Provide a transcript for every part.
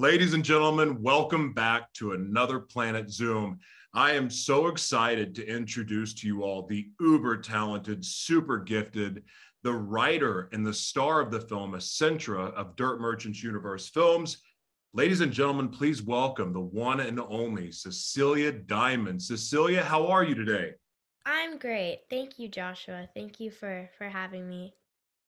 Ladies and gentlemen, welcome back to another Planet Zoom. I am so excited to introduce to you all the uber talented, super gifted, the writer and the star of the film Eccentra of Dirt Merchants Universe Films. Ladies and gentlemen, please welcome the one and only Cecilia Diamond. Cecilia, how are you today? I'm great. Thank you, Joshua. Thank you for for having me.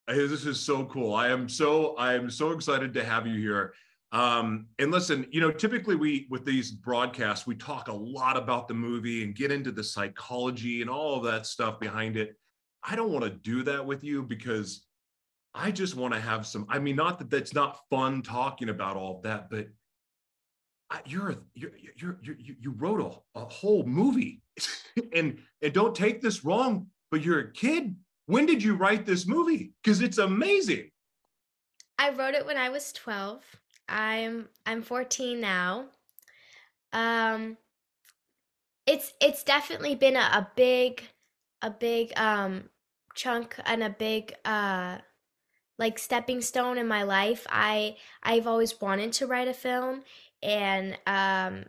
Hey, This is so cool. I am so I am so excited to have you here. Um, and listen, you know, typically we with these broadcasts, we talk a lot about the movie and get into the psychology and all of that stuff behind it. I don't want to do that with you because I just want to have some. I mean, not that that's not fun talking about all of that, but I- you're you're you're, you're you wrote a, a whole movie, and and don't take this wrong, but you're a kid. When did you write this movie? Because it's amazing. I wrote it when I was 12. I'm I'm 14 now. Um it's it's definitely been a, a big a big um chunk and a big uh like stepping stone in my life. I I've always wanted to write a film and um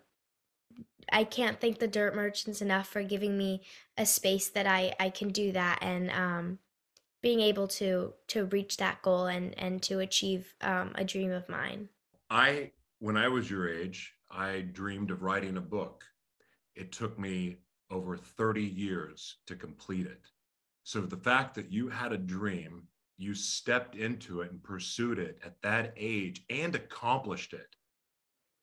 I can't thank the Dirt Merchants enough for giving me a space that I I can do that and um being able to to reach that goal and and to achieve um, a dream of mine. I, when I was your age, I dreamed of writing a book. It took me over 30 years to complete it. So the fact that you had a dream, you stepped into it and pursued it at that age and accomplished it.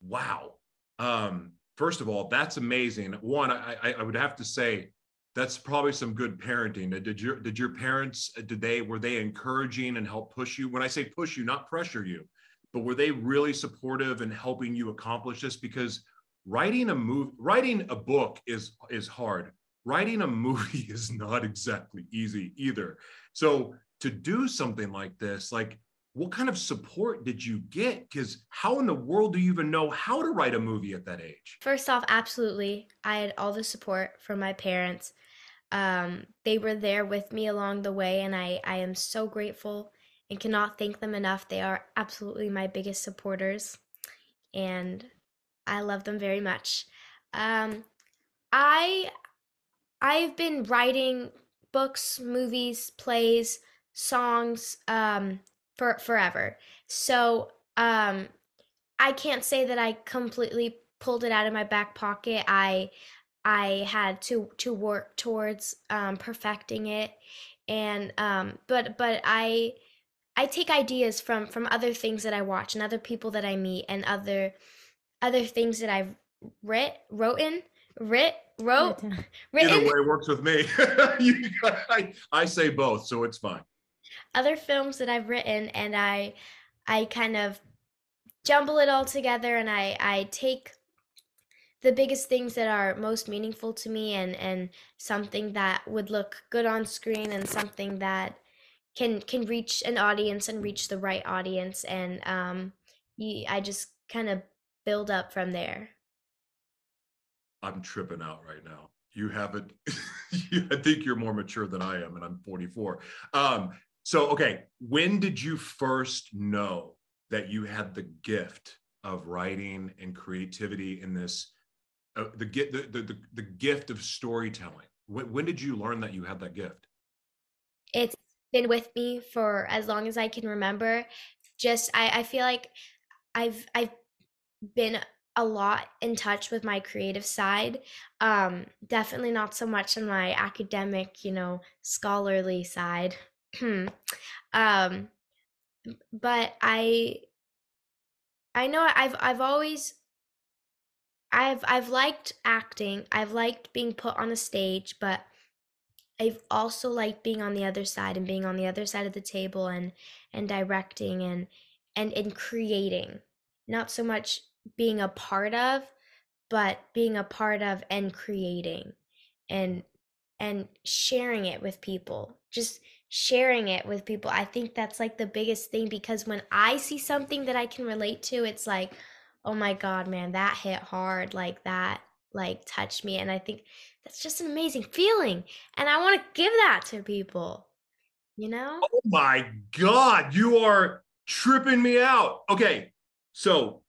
Wow. Um, first of all, that's amazing. One, I, I, would have to say that's probably some good parenting. Did your did your parents did they were they encouraging and help push you? When I say push you, not pressure you, but were they really supportive in helping you accomplish this? Because writing a move writing a book is is hard. Writing a movie is not exactly easy either. So to do something like this like what kind of support did you get? Because how in the world do you even know how to write a movie at that age? First off, absolutely, I had all the support from my parents. Um, they were there with me along the way, and I I am so grateful and cannot thank them enough. They are absolutely my biggest supporters, and I love them very much. Um, I I've been writing books, movies, plays, songs um, for forever. So um, I can't say that I completely pulled it out of my back pocket. I I had to to work towards um, perfecting it, and um, but but I I take ideas from from other things that I watch and other people that I meet and other other things that I've writ wrote writ wrote either written. Way works with me. You- I, I say both so it's fine. Other films that I've written and I I kind of jumble it all together and I I take the biggest things that are most meaningful to me and and something that would look good on screen and something that can can reach an audience and reach the right audience and um you, I just kind of build up from there. I'm tripping out right now. You haven't, you, I think you're more mature than I am, and I'm 44. Um, so, okay, when did you first know that you had the gift of writing and creativity in this, uh, the, the, the, the gift of storytelling? When, when did you learn that you had that gift? Been with me for as long as I can remember. Just I, I feel like I've I've been a lot in touch with my creative side. Um, definitely not so much on my academic, you know, scholarly side. um, but I I know I've I've always I've I've liked acting. I've liked being put on a stage, but I've also liked being on the other side and being on the other side of the table and and directing and and and creating. Not so much being a part of, but being a part of and creating and and sharing it with people. Just sharing it with people. I think that's like the biggest thing because when I see something that I can relate to, it's like, oh my God, man, that hit hard. Like that, like touched me. And I think that's just an amazing feeling. And I want to give that to people, you know? Oh my God, you are tripping me out. Okay, so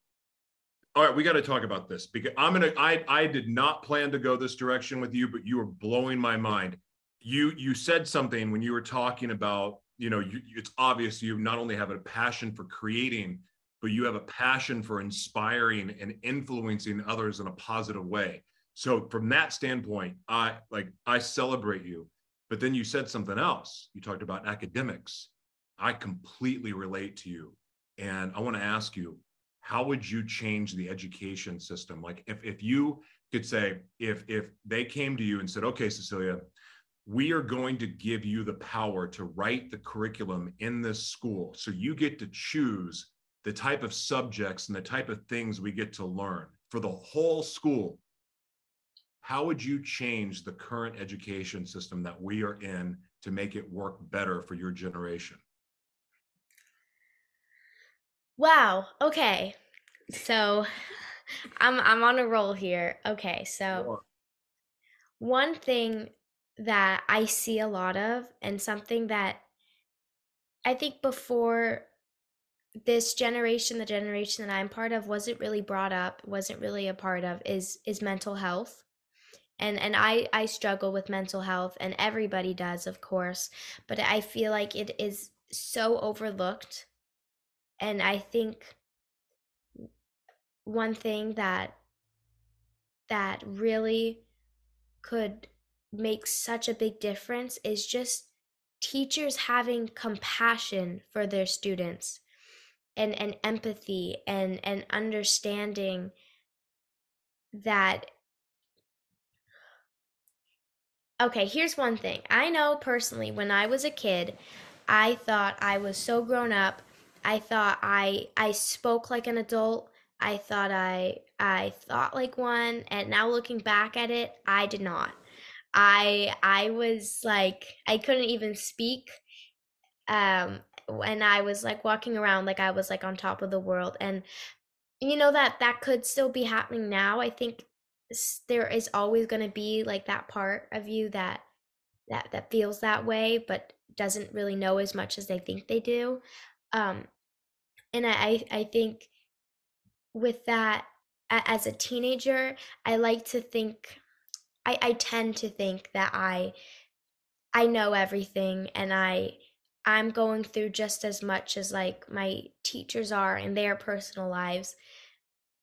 all right, we got to talk about this because I'm gonna. I I did not plan to go this direction with you, but you are blowing my mind. You you said something when you were talking about you know you, it's obvious you not only have a passion for creating, but you have a passion for inspiring and influencing others in a positive way. So from that standpoint, I like I celebrate you. But then you said something else. You talked about academics. I completely relate to you. And I want to ask you, how would you change the education system like if, if you could say if if they came to you and said okay cecilia we are going to give you the power to write the curriculum in this school so you get to choose the type of subjects and the type of things we get to learn for the whole school how would you change the current education system that we are in to make it work better for your generation Wow. Okay. So I'm I'm on a roll here. Okay. So one thing that I see a lot of and something that I think before this generation, the generation that I'm part of wasn't really brought up, wasn't really a part of is is mental health. And and I I struggle with mental health and everybody does, of course, but I feel like it is so overlooked and I think one thing that that really could make such a big difference is just teachers having compassion for their students and, and empathy and, and understanding that okay here's one thing i know personally when i was a kid i thought i was so grown up I thought I I spoke like an adult. I thought I I thought like one and now looking back at it, I did not. I I was like I couldn't even speak um when I was like walking around like I was like on top of the world and you know that that could still be happening now. I think there is always going to be like that part of you that that that feels that way but doesn't really know as much as they think they do um, and I, I think with that, as a teenager, I like to think, I, I tend to think that I, I know everything and I, I'm going through just as much as like my teachers are in their personal lives,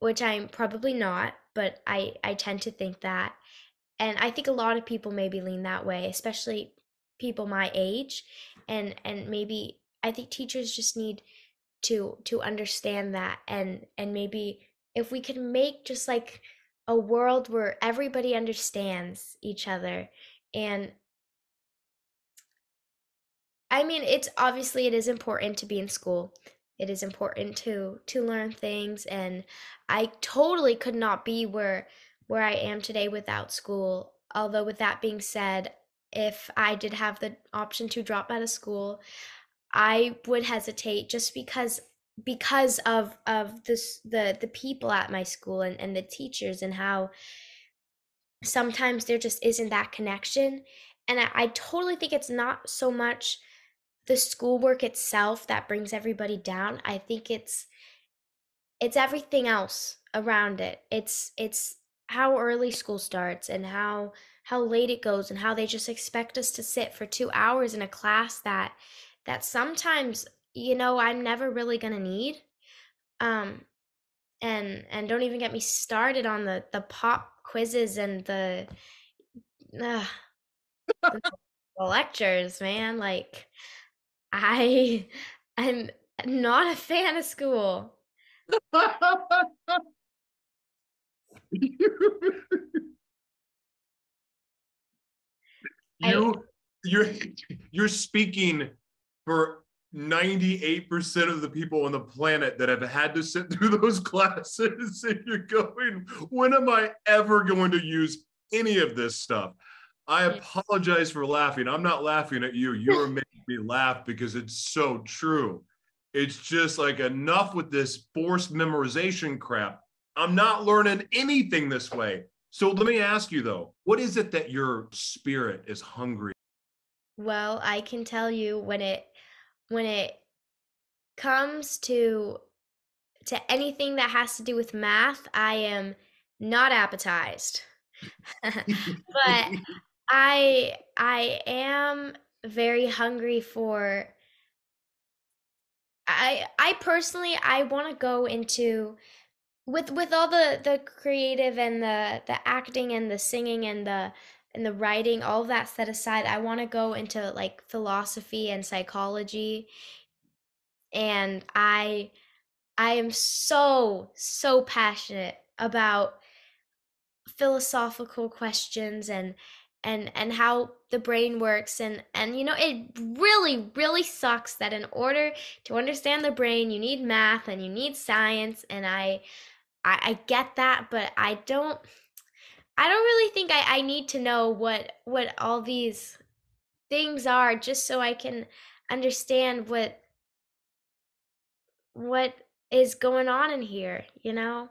which I'm probably not, but I, I tend to think that. And I think a lot of people maybe lean that way, especially people my age. And and maybe I think teachers just need to to understand that and and maybe if we could make just like a world where everybody understands each other and I mean it's obviously it is important to be in school. It is important to to learn things and I totally could not be where where I am today without school. Although with that being said, if I did have the option to drop out of school, I would hesitate just because because of of this the the people at my school and, and the teachers and how sometimes there just isn't that connection and I, I totally think it's not so much the schoolwork itself that brings everybody down i think it's it's everything else around it. It's it's how early school starts and how how late it goes and how they just expect us to sit for 2 hours in a class that that sometimes you know i'm never really gonna need. Um and and don't even get me started on the the pop quizzes and the, uh, the lectures man like i i'm not a fan of school. You you're you're speaking for 98% of the people on the planet that have had to sit through those classes and you're going when am i ever going to use any of this stuff i apologize for laughing. I'm not laughing at you. You're making me laugh because it's so true. It's just like enough with this forced memorization crap. I'm not learning anything this way. So let me ask you though what is it that your spirit is hungry well i can tell you when it when it comes to to anything that has to do with math, I am not appetized. but I I am very hungry for I I personally I want to go into with with all the the creative and the the acting and the singing and the and the writing all of that set aside i want to go into like philosophy and psychology. And i i am so so passionate about philosophical questions and and and how the brain works. And and you know it really really sucks that in order to understand the brain you need math and you need science. And i i, I get that but i don't i don't really think I, I need to know what what all these things are just so i can understand what what is going on in here you know?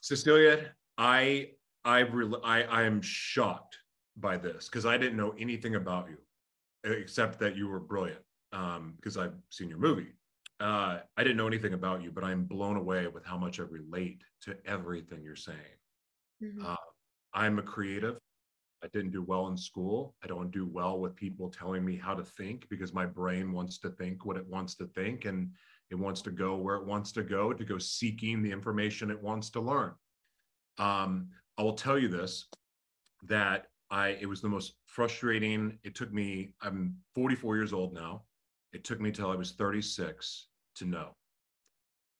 Cecilia i i really i i am shocked by this because I didn't know anything about you except that you were brilliant because um, I've seen your movie. Uh, I didn't know anything about you, but I'm blown away with how much I relate to everything you're saying. Mm-hmm. Uh, I'm a creative. I didn't do well in school. I don't do well with people telling me how to think because my brain wants to think what it wants to think and it wants to go where it wants to go to go seeking the information it wants to learn. Um, I will tell you this that I it was the most frustrating. It took me, I'm 44 years old now. It took me till I was 36 to know.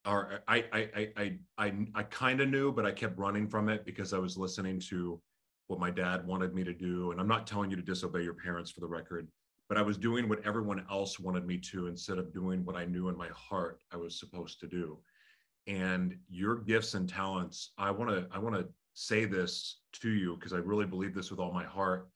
Or I I I I I, I kind of knew, but I kept running from it because I was listening to what my dad wanted me to do. And I'm not telling you to disobey your parents for the record, but I was doing what everyone else wanted me to instead of doing what I knew in my heart I was supposed to do. And your gifts and talents, I want to I want to say this to you because I really believe this with all my heart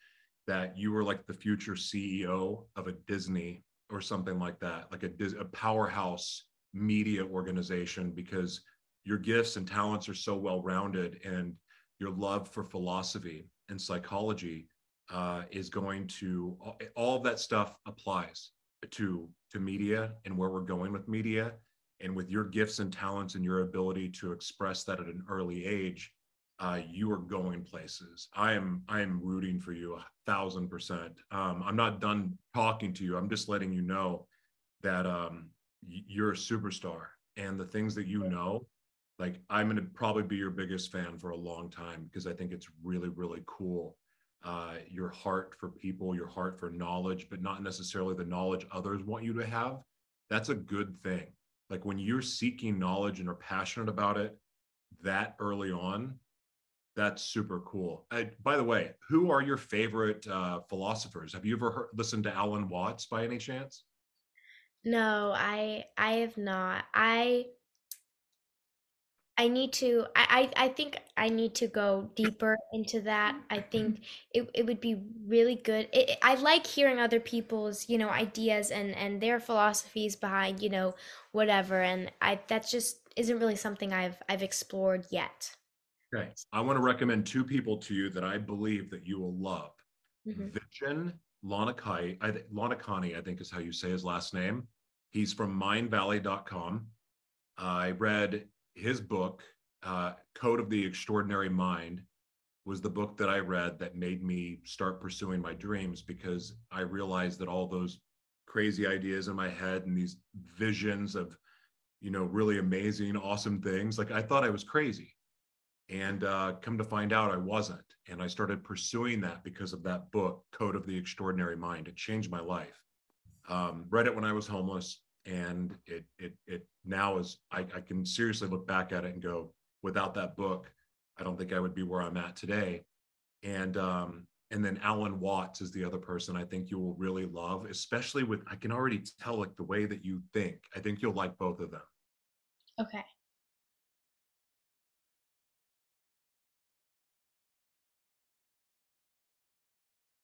that you were like the future CEO of a Disney or something like that, like a, a powerhouse media organization because your gifts and talents are so well rounded and your love for philosophy and psychology uh, is going to all of that stuff applies to to media and where we're going with media. And with your gifts and talents and your ability to express that at an early age uh, you are going places. I am I am rooting for you a thousand percent. Um, I'm not done talking to you. I'm just letting you know that um, you're a superstar, and the things that you know, like I'm going to probably be your biggest fan for a long time because I think it's really really cool. Uh, your heart for people, your heart for knowledge, but not necessarily the knowledge others want you to have. That's a good thing. Like when you're seeking knowledge and are passionate about it that early on, that's super cool. Uh, by the way, who are your favorite uh, philosophers? Have you ever heard, listened to Alan Watts by any chance? No, I I have not. I I need to I, I, I think I need to go deeper into that. I think it, it would be really good. It, I like hearing other people's, you know, ideas and and their philosophies behind, you know, whatever and I that just isn't really something I've I've explored yet. Okay. I want to recommend two people to you that I believe that you will love. Mm-hmm. Vishen Lakhiani, I th- Lakhiani, I think is how you say his last name. He's from mindvalley.com. I read his book, uh, Code of the Extraordinary Mind, was the book that I read that made me start pursuing my dreams because I realized that all those crazy ideas in my head and these visions of, you know, really amazing, awesome things, like I thought I was crazy and uh, come to find out, I wasn't. And I started pursuing that because of that book, Code of the Extraordinary Mind. It changed my life. Um, read it when I was homeless, and it it it now is I, I can seriously look back at it and go, without that book, I don't think I would be where I'm at today. And um, and then Alan Watts is the other person I think you will really love, especially with I can already tell like the way that you think. I think you'll like both of them. Okay.